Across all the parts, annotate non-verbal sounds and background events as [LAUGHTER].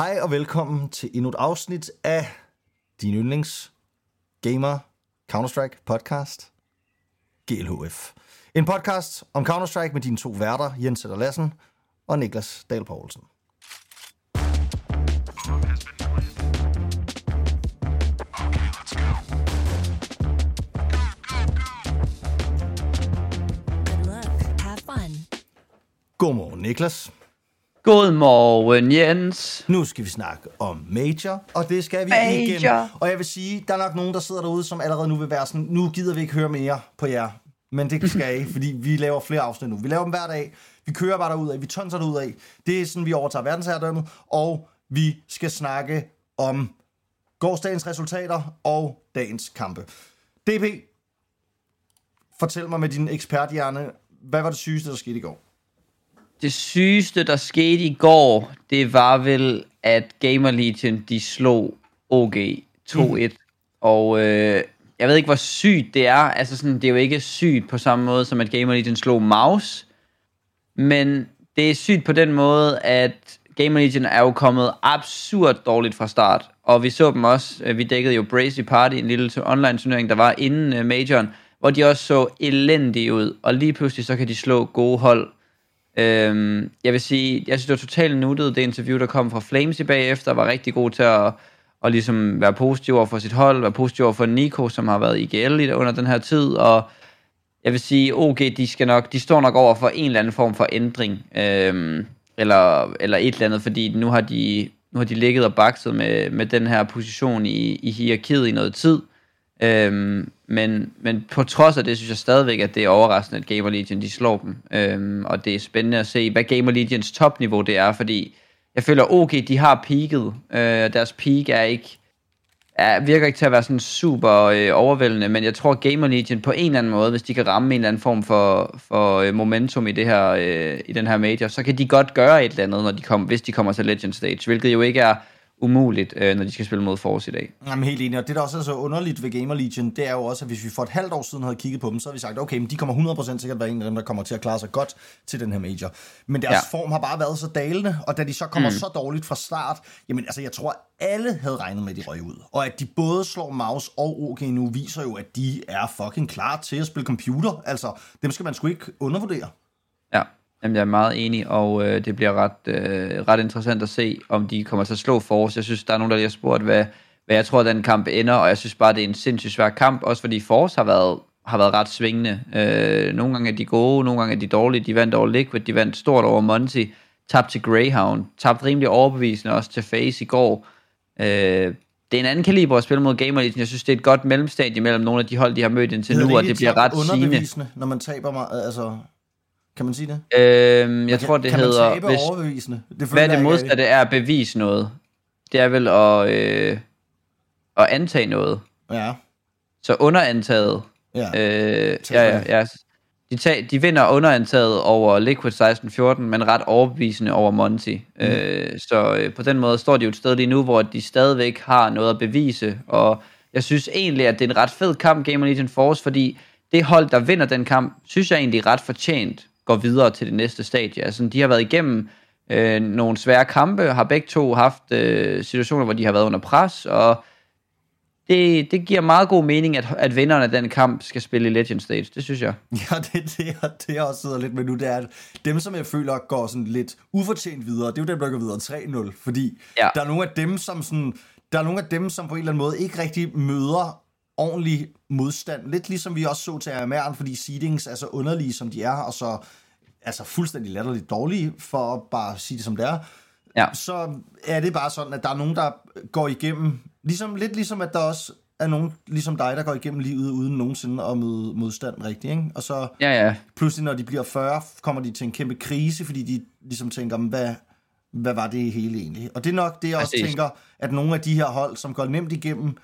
Hej og velkommen til endnu et afsnit af din yndlings gamer Counter-Strike podcast, GLHF. En podcast om Counter-Strike med dine to værter, Jens Sætter Lassen og Niklas Dahl Poulsen. Godmorgen, Niklas. Godmorgen, Jens. Nu skal vi snakke om Major, og det skal vi Major. igen. Og jeg vil sige, der er nok nogen, der sidder derude, som allerede nu vil være sådan, nu gider vi ikke høre mere på jer. Men det skal I, fordi vi laver flere afsnit nu. Vi laver dem hver dag. Vi kører bare derud af. Vi tonser derud af. Det er sådan, vi overtager verdensherredømmet. Og vi skal snakke om gårdsdagens resultater og dagens kampe. DP, fortæl mig med din eksperthjerne, hvad var det sygeste, der skete i går? Det sygeste, der skete i går, det var vel, at Gamer Legion, de slog OG 2-1. Mm. Og øh, jeg ved ikke, hvor sygt det er. Altså sådan, det er jo ikke sygt på samme måde, som at Gamer Legion slog Mouse. Men det er sygt på den måde, at Gamer Legion er jo kommet absurd dårligt fra start. Og vi så dem også, øh, vi dækkede jo Brazy Party, en lille online turnering, der var inden uh, majoren, hvor de også så elendige ud. Og lige pludselig så kan de slå gode hold. Øhm, jeg vil sige, jeg synes, det var totalt nuttet, det interview, der kom fra Flames i bagefter, var rigtig god til at, at ligesom være positiv over for sit hold, være positiv over for Nico, som har været i IGL i- under den her tid, og jeg vil sige, OG, de, skal nok, de står nok over for en eller anden form for ændring, øhm, eller, eller et eller andet, fordi nu har de, nu har de ligget og bakset med, med den her position i, i hierarkiet i noget tid, Øhm, men, men på trods af det, synes jeg stadigvæk, at det er overraskende, at Gamer Legion de slår dem. Øhm, og det er spændende at se, hvad Gamer Legions topniveau det er, fordi jeg føler, OG, de har peaked. Øh, deres peak er ikke, er, virker ikke til at være sådan super øh, overvældende, men jeg tror, Gamer Legion på en eller anden måde, hvis de kan ramme en eller anden form for, for øh, momentum i, det her, øh, i den her major, så kan de godt gøre et eller andet, når de kom, hvis de kommer til Legend Stage, hvilket jo ikke er umuligt, øh, når de skal spille mod Force i dag. Jamen helt enig, og det der også er så underligt ved Gamer Legion, det er jo også, at hvis vi for et halvt år siden havde kigget på dem, så havde vi sagt, okay, men de kommer 100% sikkert være en af dem, der kommer til at klare sig godt til den her major. Men deres ja. Form har bare været så dalende, og da de så kommer mm. så dårligt fra start, jamen altså jeg tror, alle havde regnet med, at de røg ud. Og at de både slår Mouse og OK nu, viser jo, at de er fucking klar til at spille computer. Altså, dem skal man sgu ikke undervurdere. Ja, jamen, jeg er meget enig, og øh, det bliver ret, øh, ret interessant at se, om de kommer til at slå Force. Jeg synes, der er nogen, der lige har spurgt, hvad, hvad jeg tror, den kamp ender, og jeg synes bare, det er en sindssygt svær kamp, også fordi Force har været, har været ret svingende. Øh, nogle gange er de gode, nogle gange er de dårlige. De vandt over Liquid, de vandt stort over Monty, tabte til Greyhound, tabte rimelig overbevisende også til Face i går. Øh, det er en anden kaliber at spille mod Gamer Legion. Jeg synes, det er et godt mellemstadie mellem nogle af de hold, de har mødt indtil nu, og det bliver ret sigende. når man taber mig, altså... Kan man sige det? Øhm, jeg kan, tror, det kan hedder... man tabe hvis... overbevisende? Det Hvad er det modsatte er at bevise noget? Det er vel at, øh, at antage noget. Ja, Så underantaget. ja. Øh, ja, ja, ja. De, tag, de vinder underantaget over Liquid 16-14, men ret overbevisende over Monty. Mm. Øh, så øh, på den måde står de jo et sted lige nu, hvor de stadigvæk har noget at bevise. Og jeg synes egentlig, at det er en ret fed kamp, Gamer Legion Force, fordi det hold, der vinder den kamp, synes jeg egentlig ret fortjent går videre til det næste stadie. Altså, de har været igennem øh, nogle svære kampe, har begge to haft øh, situationer, hvor de har været under pres, og det, det giver meget god mening, at, at vinderne af den kamp skal spille i Legend Stage. Det synes jeg. [LAUGHS] Ja, det er det, jeg- det, jeg også sidder lidt med nu, det er, at dem, som jeg føler går sådan lidt ufortjent videre, det er jo dem, der går videre 3-0, fordi. Ja. der er nogle af dem, som sådan, der er nogle af dem, som på en eller anden måde ikke rigtig møder ordentlig modstand. Lidt ligesom vi også så til RMR'en, fordi seedings er så underlige, som de er, og så altså fuldstændig latterligt dårlige, for at bare sige det som det er. Ja. så er det bare sådan, at der er nogen, der går igennem, ligesom, lidt ligesom at der også er nogen, ligesom dig, der går igennem livet uden nogensinde at møde modstand rigtigt, ikke? Og så Ja, ja. pludselig, når de bliver 40, kommer de til en kæmpe krise, fordi de ligesom tænker, "Men hvad, hvad var det hele egentlig? Og det er nok det, jeg også Præcis. tænker, at nogle af de her hold, som går nemt igennem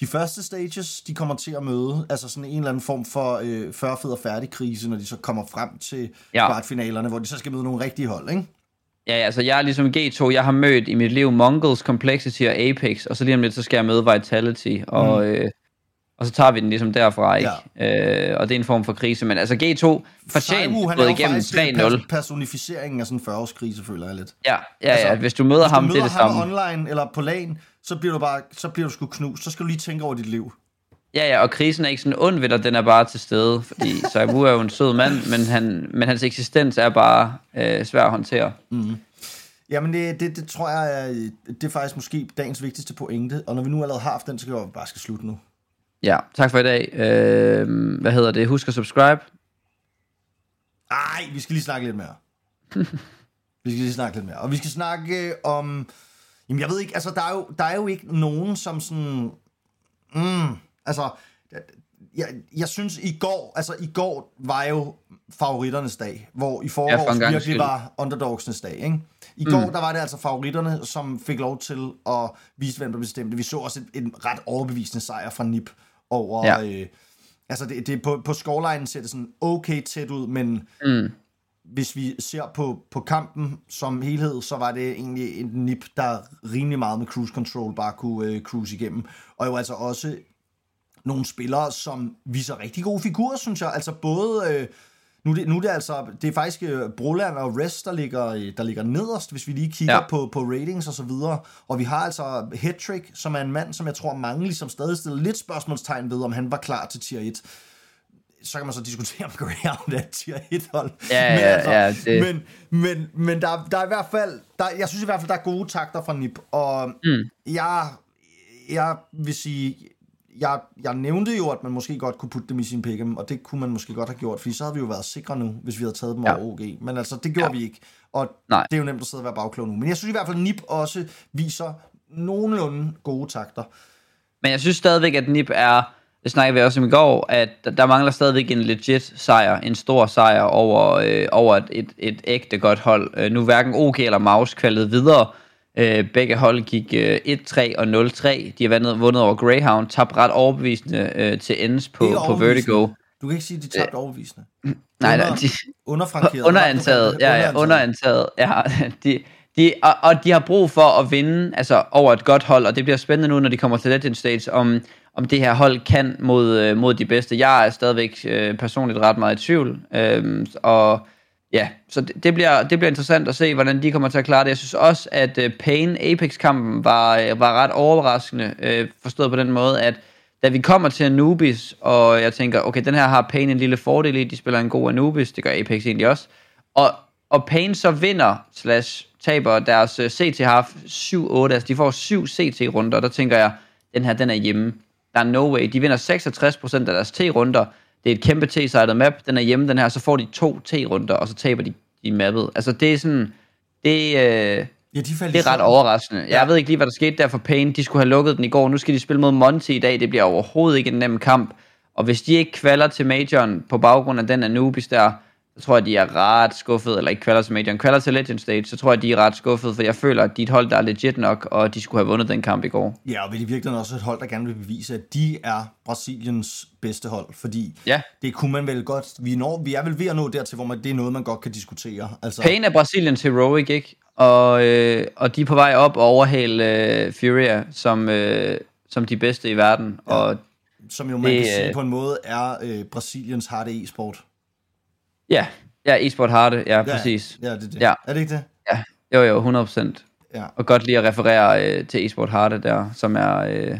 de første stages, de kommer til at møde altså sådan en eller anden form for øh, 40 fed og færdig krise, når de så kommer frem til ja. Ja. kvartfinalerne, hvor de så skal møde nogle rigtige hold, ikke? Ja, altså jeg er ligesom G2, jeg har mødt i mit liv Mongols, Complexity og Apex, og så lige om lidt, så skal jeg møde Vitality, og, mm. øh, og så tager vi den ligesom derfra, ikke? Ja. Øh, og det er en form for krise, men altså G2 fortjent gået jo igennem faktisk øh, 3-0. pers- personificeringen af sådan en 40-års krise, føler jeg lidt. Ja, ja, ja, hvis du møder Altså, Hvis ham, du det er møder det ham samme. online eller på lagen, så bliver du bare så bliver du sgu knust. Så skal du lige tænke over dit liv. Ja, ja, og krisen er ikke sådan ond ved dig, den er bare til stede, fordi [LAUGHS] Saibu er jo en sød mand, men, han, men hans eksistens er bare øh, svær at håndtere. Jamen, det, det, det tror jeg, er, det er faktisk måske dagens vigtigste pointe. Og når vi nu allerede har haft den, så kan vi bare skal slutte nu. Ja, tak for i dag. Øh, hvad hedder det? Husk at subscribe. Ej, vi skal lige snakke lidt mere. [LAUGHS] vi skal lige snakke lidt mere. Og vi skal snakke om... Jamen, jeg ved ikke, altså, der er jo, der er jo ikke nogen, som sådan... Mm, altså, jeg, jeg synes, i går, altså, i går var jo favoritternes dag, hvor i Ja, for forgårs en gangs virkelig var underdogsnes dag, ikke? I mm. går, der var det altså favoritterne, som fik lov til at vise, hvem der bestemte. Vi så også en, en ret overbevisende sejr fra NIP over... Ja. Øh, altså, det, det, på, på scoreline ser det sådan okay tæt ud, men Mm. Hvis vi ser på, på kampen som helhed, så var det egentlig en nip, der rimelig meget med cruise control bare kunne øh, cruise igennem. Og jo altså også nogle spillere, som viser rigtig gode figurer, synes jeg. Altså både... Øh, nu, er det, nu er det altså, det er faktisk øh, Broland og Rest, der ligger, der ligger nederst, hvis vi lige kigger ja. på, på ratings og så videre. Og vi har altså Hetrick, som er en mand, som jeg tror mange ligesom stadig stiller lidt spørgsmålstegn ved, om han var klar til tier 1 så kan man så diskutere, om [LAUGHS] Greyhound er tier 1-hold. Ja, ja, ja, det- Men, men, men der, der er i hvert fald, der, jeg synes i hvert fald, der er gode takter fra NIP, og Mm. jeg, jeg vil sige, jeg, jeg nævnte jo, at man måske godt kunne putte dem i sin pick'em, og det kunne man måske godt have gjort, fordi så havde vi jo været sikre nu, hvis vi havde taget dem Ja. over OG. Men altså, det gjorde Ja. vi ikke, og Nej. det er jo nemt at sidde og være bagklog nu. Men jeg synes i hvert fald, at NIP også viser nogenlunde gode takter. Men jeg synes stadigvæk, at NIP er, det snakker vi også om i går, at der- mangler stadigvæk en legit sejr, en stor sejr over, øh, over et, et, et ægte godt hold. Øh, nu hverken OK eller Maus kvaldet videre. Øh, begge hold gik øh, 1-3 og 0-3. De har vundet, vundet over Greyhound, tabt ret overbevisende øh, til ends på, på. Vertigo. Du kan ikke sige, at de tabte overbevisende. [LAUGHS] Nej, nej, de, Underfrankeret. [LAUGHS] underantaget, ja, ja, underantaget, ja, [LAUGHS] de, de, og, og de har brug for at vinde, altså over et godt hold, og det bliver spændende nu, når de kommer til Legend Stage, om, om det her hold kan mod, øh, mod de bedste. Jeg er stadigvæk øh, personligt ret meget i tvivl, øhm, og ja, så det, det, bliver, det bliver interessant at se, hvordan de kommer til at klare det. Jeg synes også, at øh, Pain Apex-kampen var, øh, var ret overraskende, øh, forstået på den måde, at da vi kommer til Anubis, og jeg tænker, okay, den her har Pain en lille fordel i, de spiller en god Anubis, det gør Apex egentlig også, og, og Pain så vinder, slash taber deres CT har 7-8, altså de får 7 CT-runder, og der tænker jeg, den her, den er hjemme. Der er no way. De vinder 66% af deres T-runder. Det er et kæmpe T-sided map. Den er hjemme, den her. Så får de to T-runder, og så taber de, de mappet. Altså, det er sådan... Det, øh, Ja, de faldt det er ret overraskende. Jeg Ja. ved ikke lige, hvad der skete der for Pain. De skulle have lukket den i går. Nu skal de spille mod Monty i dag. Det bliver overhovedet ikke en nem kamp. Og hvis de ikke kvalder til Majoren på baggrund af den Anubis der, tror jeg, de er ret skuffet. Eller ikke kvalder til Majoren, kvalder til Legend Stage, så tror jeg, de er ret skuffet. For jeg føler, at de er et hold, der er legit nok, og de skulle have vundet den kamp i går. Ja, og vil de virkelig også et hold, der gerne vil bevise, at de er Brasiliens bedste hold, fordi Ja. det kunne man vel godt, vi, når, vi er vel ved at nå dertil, hvor man, det er noget, man godt kan diskutere. Altså, Pain er Brasiliens heroic, ikke? Og, øh, og de er på vej op og overhale øh, Furia som, øh, som de bedste i verden. Ja. Og som jo man det, kan sige øh, på en måde er øh, Brasiliens harde e-sport. Ja, ja e-sport har det. Ja, ja, præcis. Ja, det er det. Ja. Er det ikke det? Ja, jo jo, 100 procent. Ja. Og godt lige at referere øh, til eSport Harde der, som er, øh,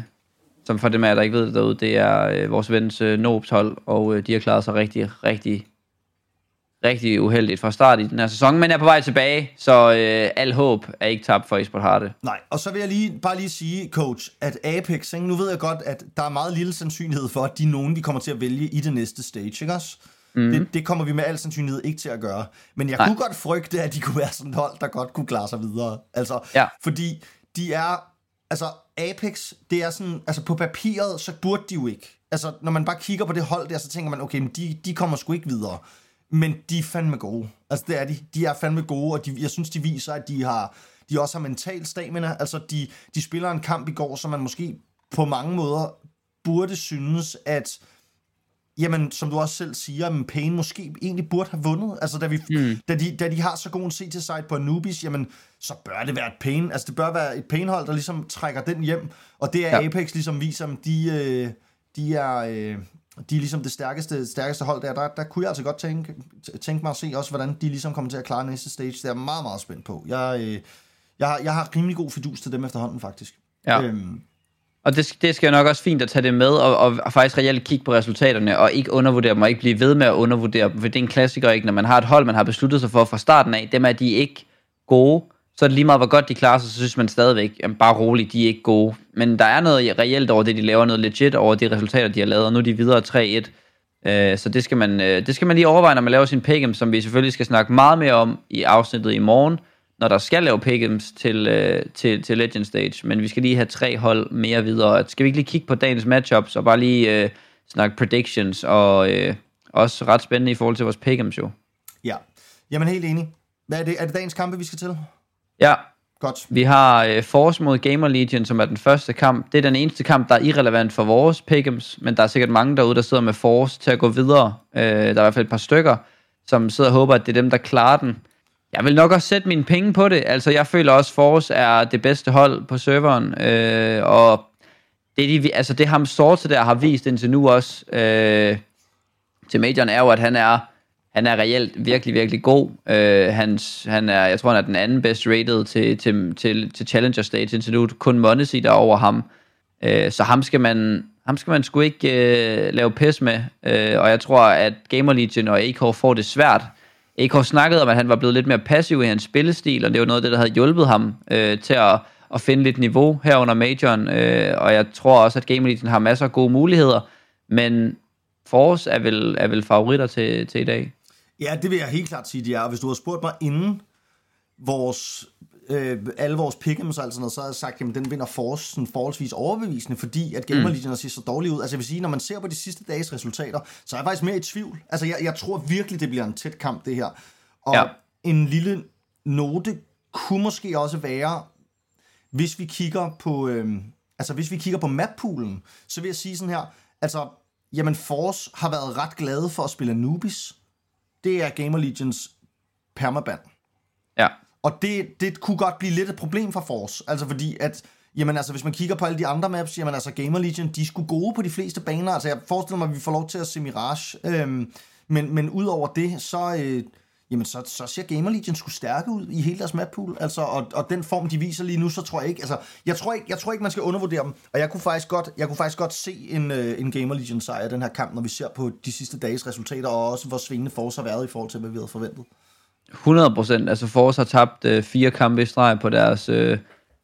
som for dem af jer, der ikke ved det derude, det er øh, vores vens øh, Nobs hold, og øh, de har klaret sig rigtig, rigtig, rigtig uheldigt fra start i den her sæson, men er på vej tilbage, så øh, al håb er ikke tabt for eSport Harde. Nej, og så vil jeg lige, bare lige sige, coach, at Apex, ikke? nu ved jeg godt, at der er meget lille sandsynlighed for, at de er nogen, vi kommer til at vælge i det næste stage, ikke også? Mm. Det, det kommer vi med al sandsynlighed ikke til at gøre. Men jeg Nej. Kunne godt frygte, at de kunne være sådan et hold, der godt kunne klare sig videre. Altså, Ja. fordi de er, altså Apex, det er sådan, altså på papiret, så burde de jo ikke. Altså, når man bare kigger på det hold der, så tænker man, okay, men de, de kommer sgu ikke videre. Men de er fandme gode. Altså, det er de. De er fandme gode, og de, jeg synes, de viser, at de har, de også har mental stamina. Altså, de, de spiller en kamp i går, som man måske på mange måder burde synes, at jamen, som du også selv siger, men Payne måske egentlig burde have vundet. Altså, da, vi, mm. da, de, da de har så god en CT-site på Anubis, jamen, så bør det være et Payne. Altså, det bør være et Payne-hold, der ligesom trækker den hjem. Og det er Ja. Apex ligesom viser, at de, øh, de er, øh, de er ligesom det stærkeste, stærkeste hold der. der. Der kunne jeg altså godt tænke, tænke mig at se også, hvordan de ligesom kommer til at klare næste stage. Det er jeg meget, meget spændt på. Jeg, øh, jeg, har, jeg har rimelig god fidus til dem efterhånden, faktisk. Ja. Øhm, og det, det skal jo nok også fint at tage det med, og, og, og faktisk reelt kigge på resultaterne, og ikke undervurdere dem, og ikke blive ved med at undervurdere dem, for det er en klassiker, ikke? Når man har et hold, man har besluttet sig for fra starten af, dem er de ikke gode, så er det lige meget, hvor godt de klarer sig, så synes man stadigvæk, jamen bare roligt, de er ikke gode. Men der er noget reelt over det, de laver, noget legit over de resultater, de har lavet, og nu er de videre 3-1. Øh, så det skal, man, øh, det skal man lige overveje, når man laver sin pick'em, som vi selvfølgelig skal snakke meget mere om i afsnittet i morgen, når der skal lave pick'ems til, øh, til, til Legend Stage. Men vi skal lige have tre hold mere videre. Skal vi ikke lige kigge på dagens matchups, og bare lige øh, snakke predictions, og øh, også ret spændende i forhold til vores pick'ems jo. ja. Jamen, helt enig. Hvad er det? Er det dagens kampe, vi skal til? Ja, Godt. Vi har øh, Force mod Gamer Legion, som er den første kamp. Det er den eneste kamp, der er irrelevant for vores pick'ems, men der er sikkert mange derude, der sidder med Force til at gå videre. Øh, der er i hvert fald et par stykker, som sidder og håber, at det er dem, der klarer den. Jeg vil nok også sætte mine penge på det. Altså, jeg føler også, at Force er det bedste hold på serveren, øh, og det, de, altså, det ham Sorte der har vist indtil nu også øh, til majoren, er jo, at han er han er reelt virkelig, virkelig god. Øh, hans, han er, jeg tror, han er den anden best rated til, til, til, til Challenger Stage indtil nu. Kun Monesi der er over ham. Øh, så ham skal man, ham skal man sgu ikke øh, lave pis med. Øh, og jeg tror, at Gamer Legion og AK får det svært. AK snakkede om, at han var blevet lidt mere passiv i hans spillestil, og det var noget af det, der havde hjulpet ham øh, til at, at finde lidt niveau her under majoren. Øh, og jeg tror også, at Game Legion har masser af gode muligheder, men Force er vel, er vel favoritter til, til i dag. Ja, det vil jeg helt klart sige, de er. Hvis du har spurgt mig inden vores, øh, alle vores pick'ems og alt sådan noget, så havde jeg sagt, at den vinder Force sådan forholdsvis overbevisende, fordi at Gamer Legion ser så dårligt ud. Altså jeg vil sige, når man ser på de sidste dages resultater, så er jeg faktisk mere i tvivl. Altså jeg, jeg tror virkelig, det bliver en tæt kamp, det her. Og ja. en lille note kunne måske også være, hvis vi kigger på, øh, altså hvis vi kigger på mappoolen, så vil jeg sige sådan her, altså, jamen Force har været ret glade for at spille Anubis. Det er Gamer Legions permaban. Og det, det kunne godt blive lidt et problem for Force. Altså fordi at, jamen altså, hvis man kigger på alle de andre maps, jamen altså Gamer Legion, de skulle gode på de fleste baner. Altså jeg forestiller mig, at vi får lov til at se Mirage. Øhm, men, men udover det, så, øh, jamen så, så ser Gamer Legion sgu stærke ud i hele deres map pool. Altså, og, og den form, de viser lige nu, så tror jeg ikke, altså, jeg tror ikke, jeg tror ikke man skal undervurdere dem. Og jeg kunne faktisk godt, jeg kunne faktisk godt se en, øh, en Gamer Legion sejr i den her kamp, når vi ser på de sidste dages resultater, og også hvor svingende Force har været i forhold til, hvad vi havde forventet. 100 procent. Altså Force har tabt øh, fire kampe i streg på deres, øh,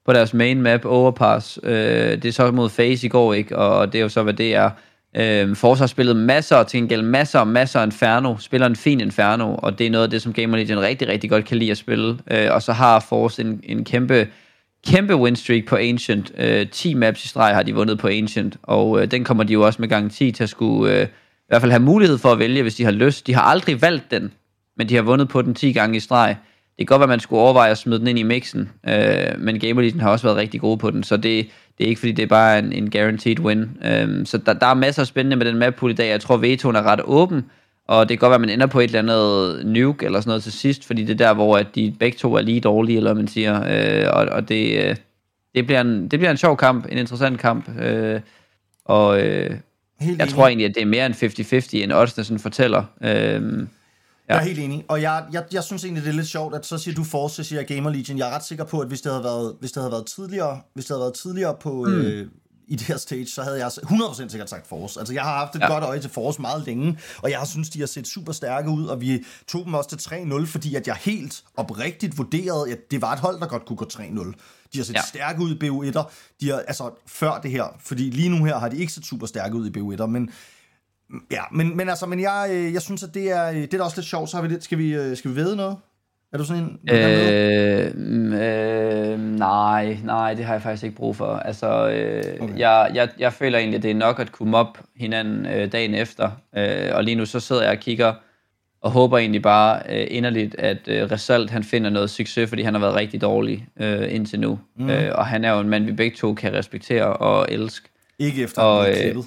på deres main map, Overpass. Øh, det er så mod Face i går, ikke? Og det er jo så, hvad det er. Øh, Force har spillet masser, til gengæld masser og masser af Inferno. Spiller en fin Inferno, og det er noget af det, som Gamer Legion rigtig, rigtig godt kan lide at spille. Øh, og så har Force en, en kæmpe, kæmpe win streak på Ancient. Øh, 10 maps i streg har de vundet på Ancient, og øh, den kommer de jo også med garanti til at skulle... Øh, i hvert fald have mulighed for at vælge, hvis de har lyst. De har aldrig valgt den, men de har vundet på den 10 gange i streg. Det kan godt være, at man skulle overveje at smide den ind i mixen, øh, men Gamer Legion har også været rigtig gode på den, så det, det er ikke fordi, det er bare en, en guaranteed win. Øh, så der, der er masser af spændende med den map pool i dag. Jeg tror, vetoen er ret åben, og det kan godt være, at man ender på et eller andet nuke eller sådan noget til sidst, fordi det er der, hvor at de begge to er lige dårlige, eller man siger. Øh, og og det, øh, det, bliver en, det bliver en sjov kamp, en interessant kamp. Øh, og øh, Helt jeg enig. tror egentlig, at det er mere end 50-50, end oddsene sådan fortæller. Øhm, Ja. Jeg er helt enig, og jeg, jeg, jeg synes egentlig, det er lidt sjovt, at så siger du Force, så siger jeg Gamer Legion. Jeg er ret sikker på, at hvis det havde været, hvis det havde været tidligere, hvis det havde været tidligere på, mm. øh, i det her stage, så havde jeg 100% sikkert sagt Force. Altså, jeg har haft et ja. Godt øje til Force meget længe, og jeg har synes, de har set super stærke ud, og vi tog dem også til 3-0, fordi at jeg helt oprigtigt vurderede, at det var et hold, der godt kunne gå 3-0. De har set ja. Stærke ud i BU1'er, de har, altså før det her, fordi lige nu her har de ikke set super stærke ud i BU1'er, men Ja, men, men altså, men jeg, øh, jeg synes, at det er, det er da også lidt sjovt, så har vi lidt, skal vi, øh, skal vi vide noget? Er du sådan en? øh, mm, øh, nej, nej, det har jeg faktisk ikke brug for. Altså, øh, Okay. jeg, jeg, jeg føler egentlig, at det er nok at kunne op hinanden øh, dagen efter. Øh, og lige nu så sidder jeg og kigger og håber egentlig bare øh, inderligt, at øh, Result han finder noget succes, fordi han har været rigtig dårlig øh, indtil nu. Mm. Øh, og han er jo en mand, vi begge to kan respektere og elske. Ikke efter og, og, øh, klippet.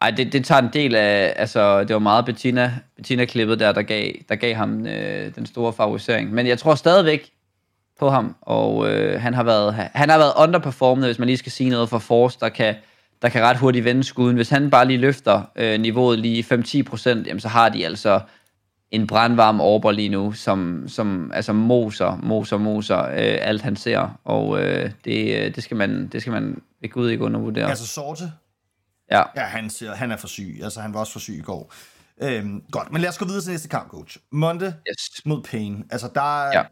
Ej, det, det tager en del af, altså det var meget Bettina, Bettina-klippet der, der gav, der gav ham øh, den store favorisering. Men jeg tror stadigvæk på ham, og øh, han har været han har været underperformende, hvis man lige skal sige noget for Force, der kan, der kan ret hurtigt vende skuden. Hvis han bare lige løfter øh, niveauet lige 5-10 procent, jamen så har de altså en brandvarm Orber lige nu, som, som altså moser, moser, moser øh, alt han ser, og øh, det, øh, det, skal man, det skal man ved Gud ikke undervurdere. Altså Sorte, Ja. ja, han, siger, han er for syg. Altså, han var også for syg i går. Øhm, godt, men lad os gå videre til næste kamp, coach. Monte Yes. mod Payne. Altså, der, Ja.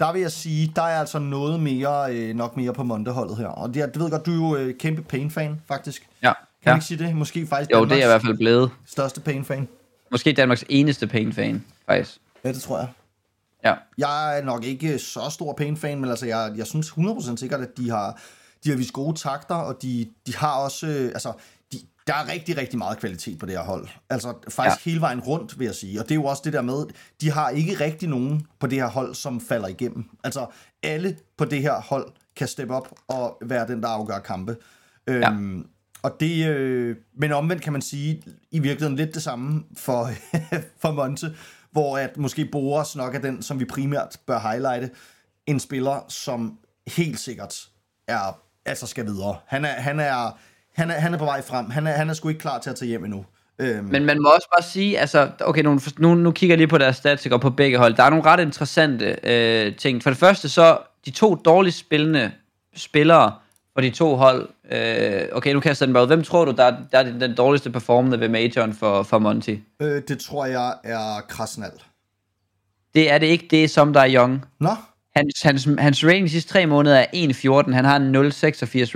der vil jeg sige, der er altså noget mere, øh, nok mere på Monte-holdet her. Og det, det ved godt, du er jo øh, kæmpe Payne-fan, faktisk. Kan Ja. ja. ja. man ikke sige det? Måske faktisk Jo, Danmarks det er jeg i hvert fald blevet. største Payne-fan. Måske Danmarks eneste Pain-fan, faktisk. Ja, det tror jeg. Ja. Jeg er nok ikke så stor Payne-fan, men altså, jeg, jeg synes 100% sikkert, at de har, de har vist gode takter, og de, de har også, øh, altså, de, der er rigtig, rigtig meget kvalitet på det her hold. Altså, faktisk ja. hele vejen rundt, vil jeg sige. Og det er jo også det der med, de har ikke rigtig nogen på det her hold, som falder igennem. Altså, alle på det her hold kan steppe op og være den, der afgør kampe. Øhm, og det, øh, men omvendt kan man sige, i virkeligheden lidt det samme for, [LAUGHS] for Monte, hvor at måske Boras nok er den, som vi primært bør highlighte. En spiller, som helt sikkert er, altså skal videre. Han er, han er, han er, han er på vej frem. Han er, han er sgu ikke klar til at tage hjem endnu. Øhm, Men man må også bare sige, altså, okay, nu, nu, nu kigger jeg lige på deres statistikker på begge hold. Der er nogle ret interessante øh, ting. For det første så, de to dårligt spillende spillere for de to hold, øh, okay, nu kaster den bare ud. Hvem tror du, der, er- der er den, den dårligste performende ved majoren for, for Monty? øh, det tror jeg er Krasnal. Det er det ikke, det er som der er Young. Nå, Hans, hans, hans rating de sidste tre måneder er 1,14. Han har en 0,86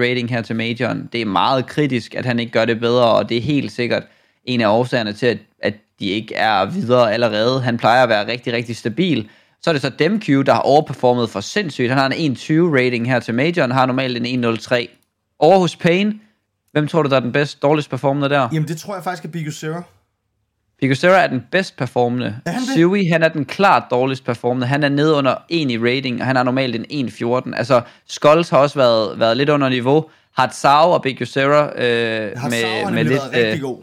rating her til majoren. Det er meget kritisk, at han ikke gør det bedre, og det er helt sikkert en af årsagerne til, at, at de ikke er videre allerede. Han plejer at være rigtig, rigtig stabil. Så er det så DemQ, der har overperformet for sindssygt. Han har en 1,20 rating her til majoren, har normalt en 1,03. Over hos Payne, hvem tror du, der er den bedst, dårligst performende der? jamen det tror jeg faktisk er Big Sarah. Picosera er den bedst performende. Er han er den klart dårligst performende. Han er nede under 1 i rating, og han har normalt en 1.14. Altså, Skulls har også været, været lidt under niveau. Hatsao og Picosera øh, Har med, med lidt, været rigtig Øh, god.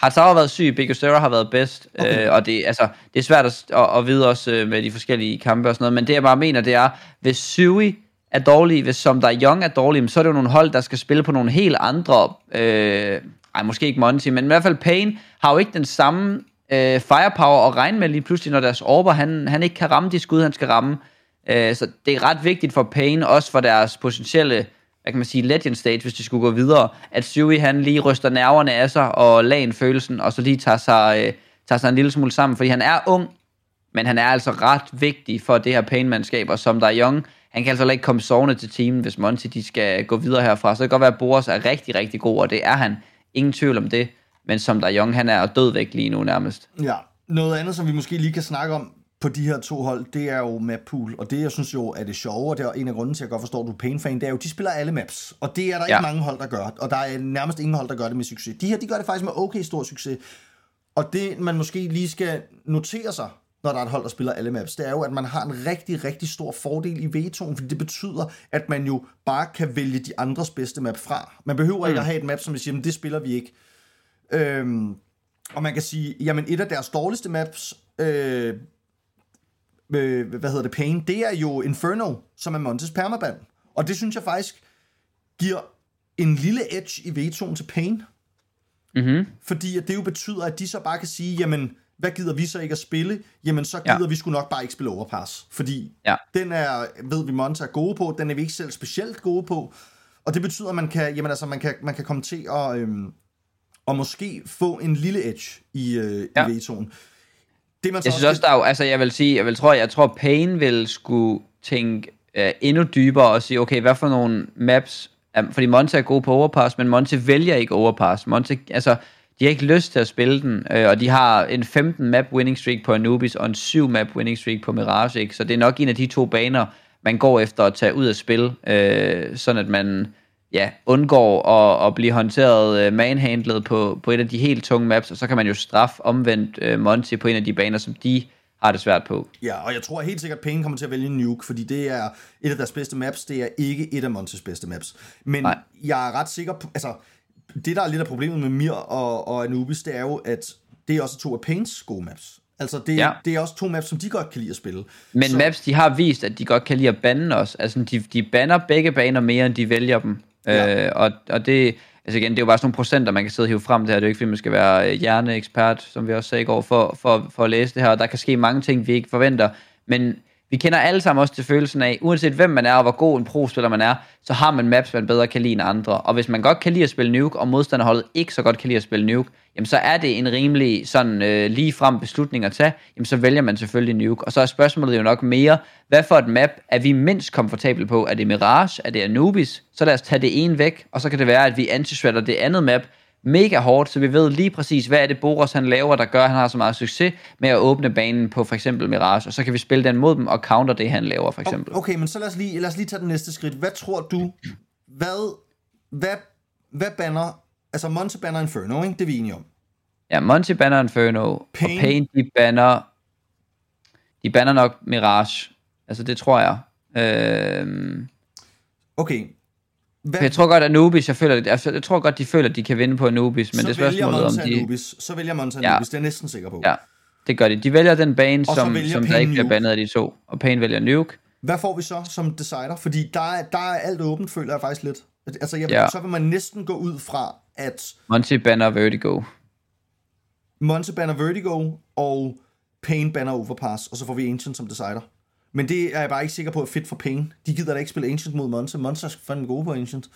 Har været syg, Picosera har været bedst. Okay. Okay. Øh, og det, altså, det er svært at, at, at vide også øh, med de forskellige kampe og sådan noget. Men det jeg bare mener, det er, hvis Sui er dårlig, hvis som der Young er dårlig, så er det jo nogle hold, der skal spille på nogle helt andre... Øh, ej, måske ikke Monty, men i hvert fald Payne har jo ikke den samme øh, firepower at regne med lige pludselig, når deres Orber, han, han ikke kan ramme de skud, han skal ramme. Øh, så det er ret vigtigt for Payne, også for deres potentielle, hvad kan man sige, legend stage, hvis de skulle gå videre, at Sui han lige ryster nerverne af sig og lagen følelsen, og så lige tager sig, øh, tager sig en lille smule sammen, fordi han er ung, men han er altså ret vigtig for det her Payne-mandskab, og som der er young, han kan altså ikke komme sovende til teamen, hvis Monty de skal gå videre herfra. Så det kan godt være, at Boras er rigtig, rigtig god, og det er han. Ingen tvivl om det. Men som der er young, han er død væk lige nu nærmest. Ja, noget andet, som vi måske lige kan snakke om på de her to hold, det er jo map pool. Og det, jeg synes jo er det sjove, og det er en af grunden til, at jeg godt forstår, at du er Pain-fan, det er jo, de spiller alle maps. Og det er der. Ja. ikke mange hold, der gør. Og der er nærmest ingen hold, der gør det med succes. De her, de gør det faktisk med okay stor succes. Og det, man måske lige skal notere sig, når der er et hold, der spiller alle maps, det er jo, at man har en rigtig, rigtig stor fordel i vetoen, fordi det betyder, at man jo bare kan vælge de andres bedste map fra. Man behøver mm. ikke at have et map, som vi siger, men det spiller vi ikke. Øhm, og man kan sige, jamen et af deres dårligste maps, øh, øh, hvad hedder det, Pain, det er jo Inferno, som er Montes permaband. Og det synes jeg faktisk giver en lille edge i vetoen til Pain. Mm-hmm. Fordi at det jo betyder, at de så bare kan sige, jamen, hvad gider vi så ikke at spille? Jamen, så gider ja. vi sgu nok bare ikke spille overpass. Fordi Ja. den er, ved vi, Monta er gode på, den er vi ikke selv specielt gode på. Og det betyder, at man kan, jamen, altså, man kan, man kan komme til at, øhm, og måske få en lille edge i, øh, Ja. i vetoen. Det man så Jeg synes også, der er jo, altså jeg vil sige, jeg vil tror, jeg tror Payne vil skulle tænke uh, endnu dybere og sige, okay, hvad for nogle maps, fordi Monte er god på overpass, men Monte vælger ikke overpass. Monte, altså, de har ikke lyst til at spille den, øh, og de har en 15 map winning streak på Anubis, og en 7 map winning streak på Mirage, ikke? så det er nok en af de to baner, man går efter at tage ud af spil, øh, sådan at man ja, undgår at, at blive håndteret øh, manhandlet på, på et af de helt tunge maps, og så kan man jo straffe omvendt øh, Monty på en af de baner, som de har det svært på. Ja, og jeg tror helt sikkert, at Payne kommer til at vælge Nuke, fordi det er et af deres bedste maps, det er ikke et af Montes bedste maps. Men. Nej. jeg er ret sikker på, altså, det der er lidt af problemet med Mir og, og Anubis, det er jo, at det er også to af Paynes gode maps. Altså, det, ja. Det er også to maps, som de godt kan lide at spille. Men Så- så... maps, de har vist, at de godt kan lide at bande os. Altså, de, de banner begge baner mere, end de vælger dem. Ja. Øh, og, og det, altså igen, det er jo bare sådan nogle procenter, man kan sidde og hive frem det her. Det er jo ikke, fordi man skal være øh, hjerneekspert, som vi også sagde i går, for, for, for at læse det her. Og der kan ske mange ting, vi ikke forventer. Men vi kender alle sammen også til følelsen af, uanset hvem man er, og hvor god en pro-spiller man er, så har man maps, man bedre kan lide end andre. Og hvis man godt kan lide at spille nuke, og modstanderholdet ikke så godt kan lide at spille nuke, jamen så er det en rimelig sådan øh, lige frem beslutning at tage, jamen så vælger man selvfølgelig nuke. Og så er spørgsmålet jo nok mere, hvad for et map er vi mindst komfortable på? Er det Mirage? Er det Anubis? Så lad os tage det ene væk, og så kan det være, at vi anti det andet map, mega hårdt, så vi ved lige præcis, hvad er det Boros han laver, der gør, at han har så meget succes med at åbne banen på for eksempel Mirage, og så kan vi spille den mod dem og counter det, han laver for eksempel. Okay, men så lad os lige, lad os lige tage den næste skridt. Hvad tror du, hvad, hvad, hvad banner, altså Monte banner Inferno, ikke? det er vi enige om. Ja, Monty banner Inferno, Pain. og Pain, de banner, de banner nok Mirage. Altså, det tror jeg. Øhm, Okay, hvad, jeg tror godt, at Anubis, jeg, føler, altså, jeg tror godt, de føler, at de kan vinde på Anubis, men så det er spørgsmålet, om de... Anubis, så vælger Monte Ja. Anubis, det er jeg næsten sikker på. Ja, det gør de. De vælger den bane, Og som, som der Pain ikke bliver bandet af de to. Og Pain vælger Nuke. Hvad får vi så som decider? Fordi der er, der er alt åbent, føler jeg faktisk lidt. Altså, jeg, Ja. så vil man næsten gå ud fra, at Monty banner Vertigo. Monte banner Vertigo, og Pain banner Overpass, og så får vi Ancient som decider. Men det er jeg bare ikke sikker på er fedt for Pain. De gider da ikke spille Ancient mod Monte. Monte er fandme gode på Ancient.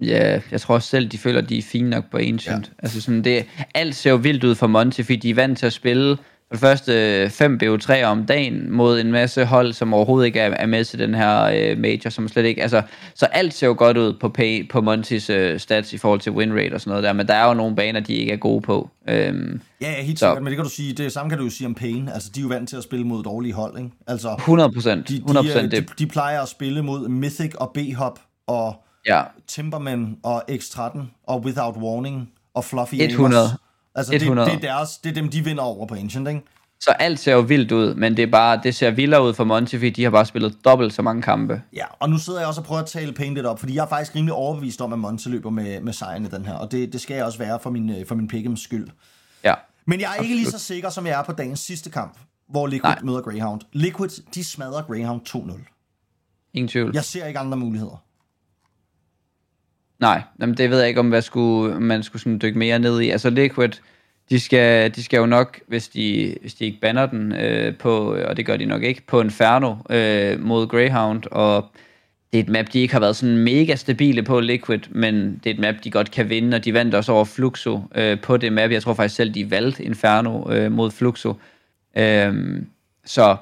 Ja, jeg tror også selv, de føler, at de er fine nok på Ancient. Ja. Altså sådan, det, alt ser jo vildt ud for Monty, fordi de er vant til at spille for første 5 BO3 om dagen mod en masse hold, som overhovedet ikke er, er med til den her øh, major, som slet ikke, altså, så alt ser jo godt ud på, pay, på Montys øh, stats i forhold til win rate og sådan noget der, men der er jo nogle baner, de ikke er gode på. Øhm, Ja, ja, helt sikkert, men det kan du sige, det samme kan du jo sige om Pain. Altså, de er jo vant til at spille mod dårlige hold, ikke? Altså, 100 procent, de, 100 de, de, de, de plejer at spille mod Mythic og B-Hop og ja, Timberman og X13 og Without Warning og Fluffy 100. Amos. Altså, det, 100. det, er deres, det er dem, de vinder over på Ancient, ikke? så alt ser jo vildt ud, men det er bare, det ser vildere ud for Monty, fordi de har bare spillet dobbelt så mange kampe. Ja, og nu sidder jeg også og prøver at tale Pain lidt op, fordi jeg er faktisk rimelig overbevist om, at Monte løber med, med sejren i den her, og det, det skal jeg også være for min, øh, for min Pick'ems skyld. Ja, Men jeg er ikke lige så sikker, som jeg er på dagens sidste kamp, hvor Liquid Nej. møder Greyhound. Liquid, de smadrer Greyhound 2-0. ingen tvivl. Jeg ser ikke andre muligheder. Nej, jamen det ved jeg ikke, om hvad skulle, man skulle sådan dykke mere ned i. Altså Liquid, de skal, de skal jo nok, hvis de, hvis de ikke banner den øh, på, og det gør de nok ikke, på Inferno øh, mod Greyhound, og det er et map, de ikke har været sådan mega stabile på Liquid, men det er et map, de godt kan vinde, og de vandt også over Fluxo øh, på det map. Jeg tror faktisk selv, de valgte Inferno øh, mod Fluxo. Øh, så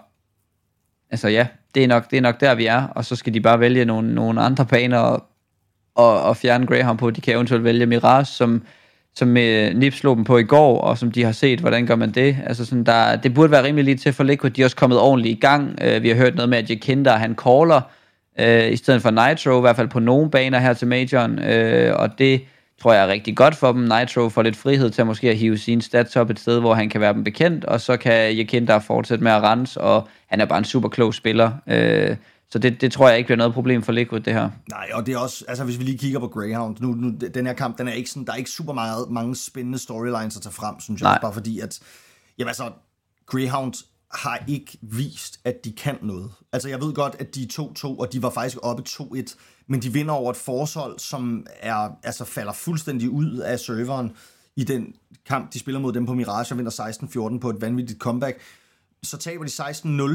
altså ja, det er, nok, det er nok der, vi er, og så skal de bare vælge nogle, nogle andre baner og, og, og fjerne Graham på. De kan eventuelt vælge Mirage, som, som øh, Nip slog dem på i går, og som de har set, hvordan gør man det. Altså sådan, der, det burde være rimelig lige til for Liquid. De er også kommet ordentligt i gang. Øh, vi har hørt noget med, at Jekinder, han caller øh, i stedet for Nitro, i hvert fald på nogle baner her til Majoren, øh, og det tror jeg er rigtig godt for dem. Nitro får lidt frihed til at måske at hive sine stats op et sted, hvor han kan være dem bekendt, og så kan Jekinder fortsætte med at rense, og han er bare en super klog spiller. Øh, så det, det tror jeg ikke bliver noget problem for Liquid, det her. Nej, og det er også, altså hvis vi lige kigger på Greyhound, nu, nu den her kamp, den er ikke sådan, der er ikke super meget, mange spændende storylines at tage frem, synes jeg, Nej. bare fordi at, jamen altså, Greyhound har ikke vist, at de kan noget. Altså jeg ved godt, at de er 2-2, og de var faktisk oppe 2-1, men de vinder over et forshold, som er, altså falder fuldstændig ud af serveren i den kamp, de spiller mod dem på Mirage, og vinder 16-14 på et vanvittigt comeback. Så taber de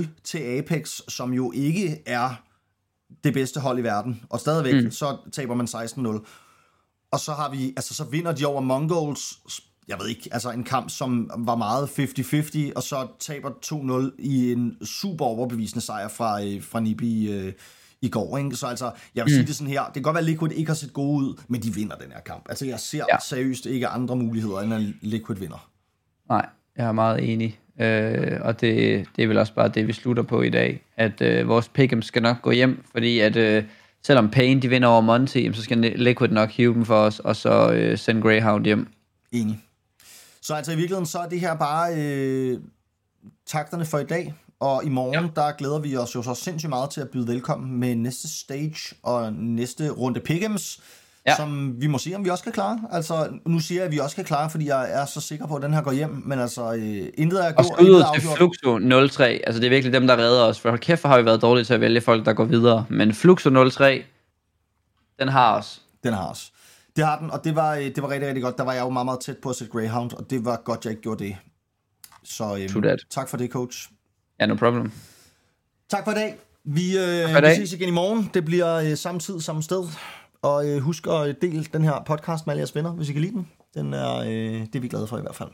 16-0 til Apex, som jo ikke er det bedste hold i verden. Og stadigvæk, mm. så taber man 16-0. Og så har vi, altså så vinder de over Mongols, jeg ved ikke, altså en kamp, som var meget 50-50, og så taber 2-0 i en super overbevisende sejr fra, øh, fra Nibi øh, i går. Ikke? Så altså, jeg vil mm. sige det sådan her, det kan godt være, at Liquid ikke har set gode ud, men de vinder den her kamp. Altså jeg ser ja. Ja. seriøst ikke andre muligheder, end at Liquid vinder. Nej, jeg er meget enig. Øh, og det, det er vel også bare det, vi slutter på i dag. At øh, vores pick'em skal nok gå hjem, fordi at øh, selvom Pain de vinder over Monty, jamen, så skal Liquid nok hive dem for os, og så øh, sende Greyhound hjem. Enig. Så altså i virkeligheden, så er det her bare øh, takterne for i dag. Og i morgen, ja. der glæder vi os jo så sindssygt meget til at byde velkommen med næste stage og næste runde pick'ems, ja. som vi må se, om vi også kan klare. Altså, nu siger jeg, at vi også kan klare, fordi jeg er så sikker på, at den her går hjem, men altså, øh, intet er gjort. Og skuddet til Fluxo 03, altså det er virkelig dem, der redder os, for hold kæft, har vi været dårlige til at vælge folk, der går videre, men Fluxo 03, den har os. Den har os. Det har den, og det var, øh, det var rigtig, rigtig godt. Der var jeg jo meget, meget tæt på at sætte Greyhound, og det var godt, jeg ikke gjorde det. Så øhm, tak for det, coach. Ja, yeah, no problem. Tak for i dag. Vi, øh, vi ses igen i morgen. Det bliver øh, samme tid, samme sted. Og øh, husk at dele den her podcast med alle jeres venner, hvis I kan lide den. den er, øh, det er vi glade for i hvert fald.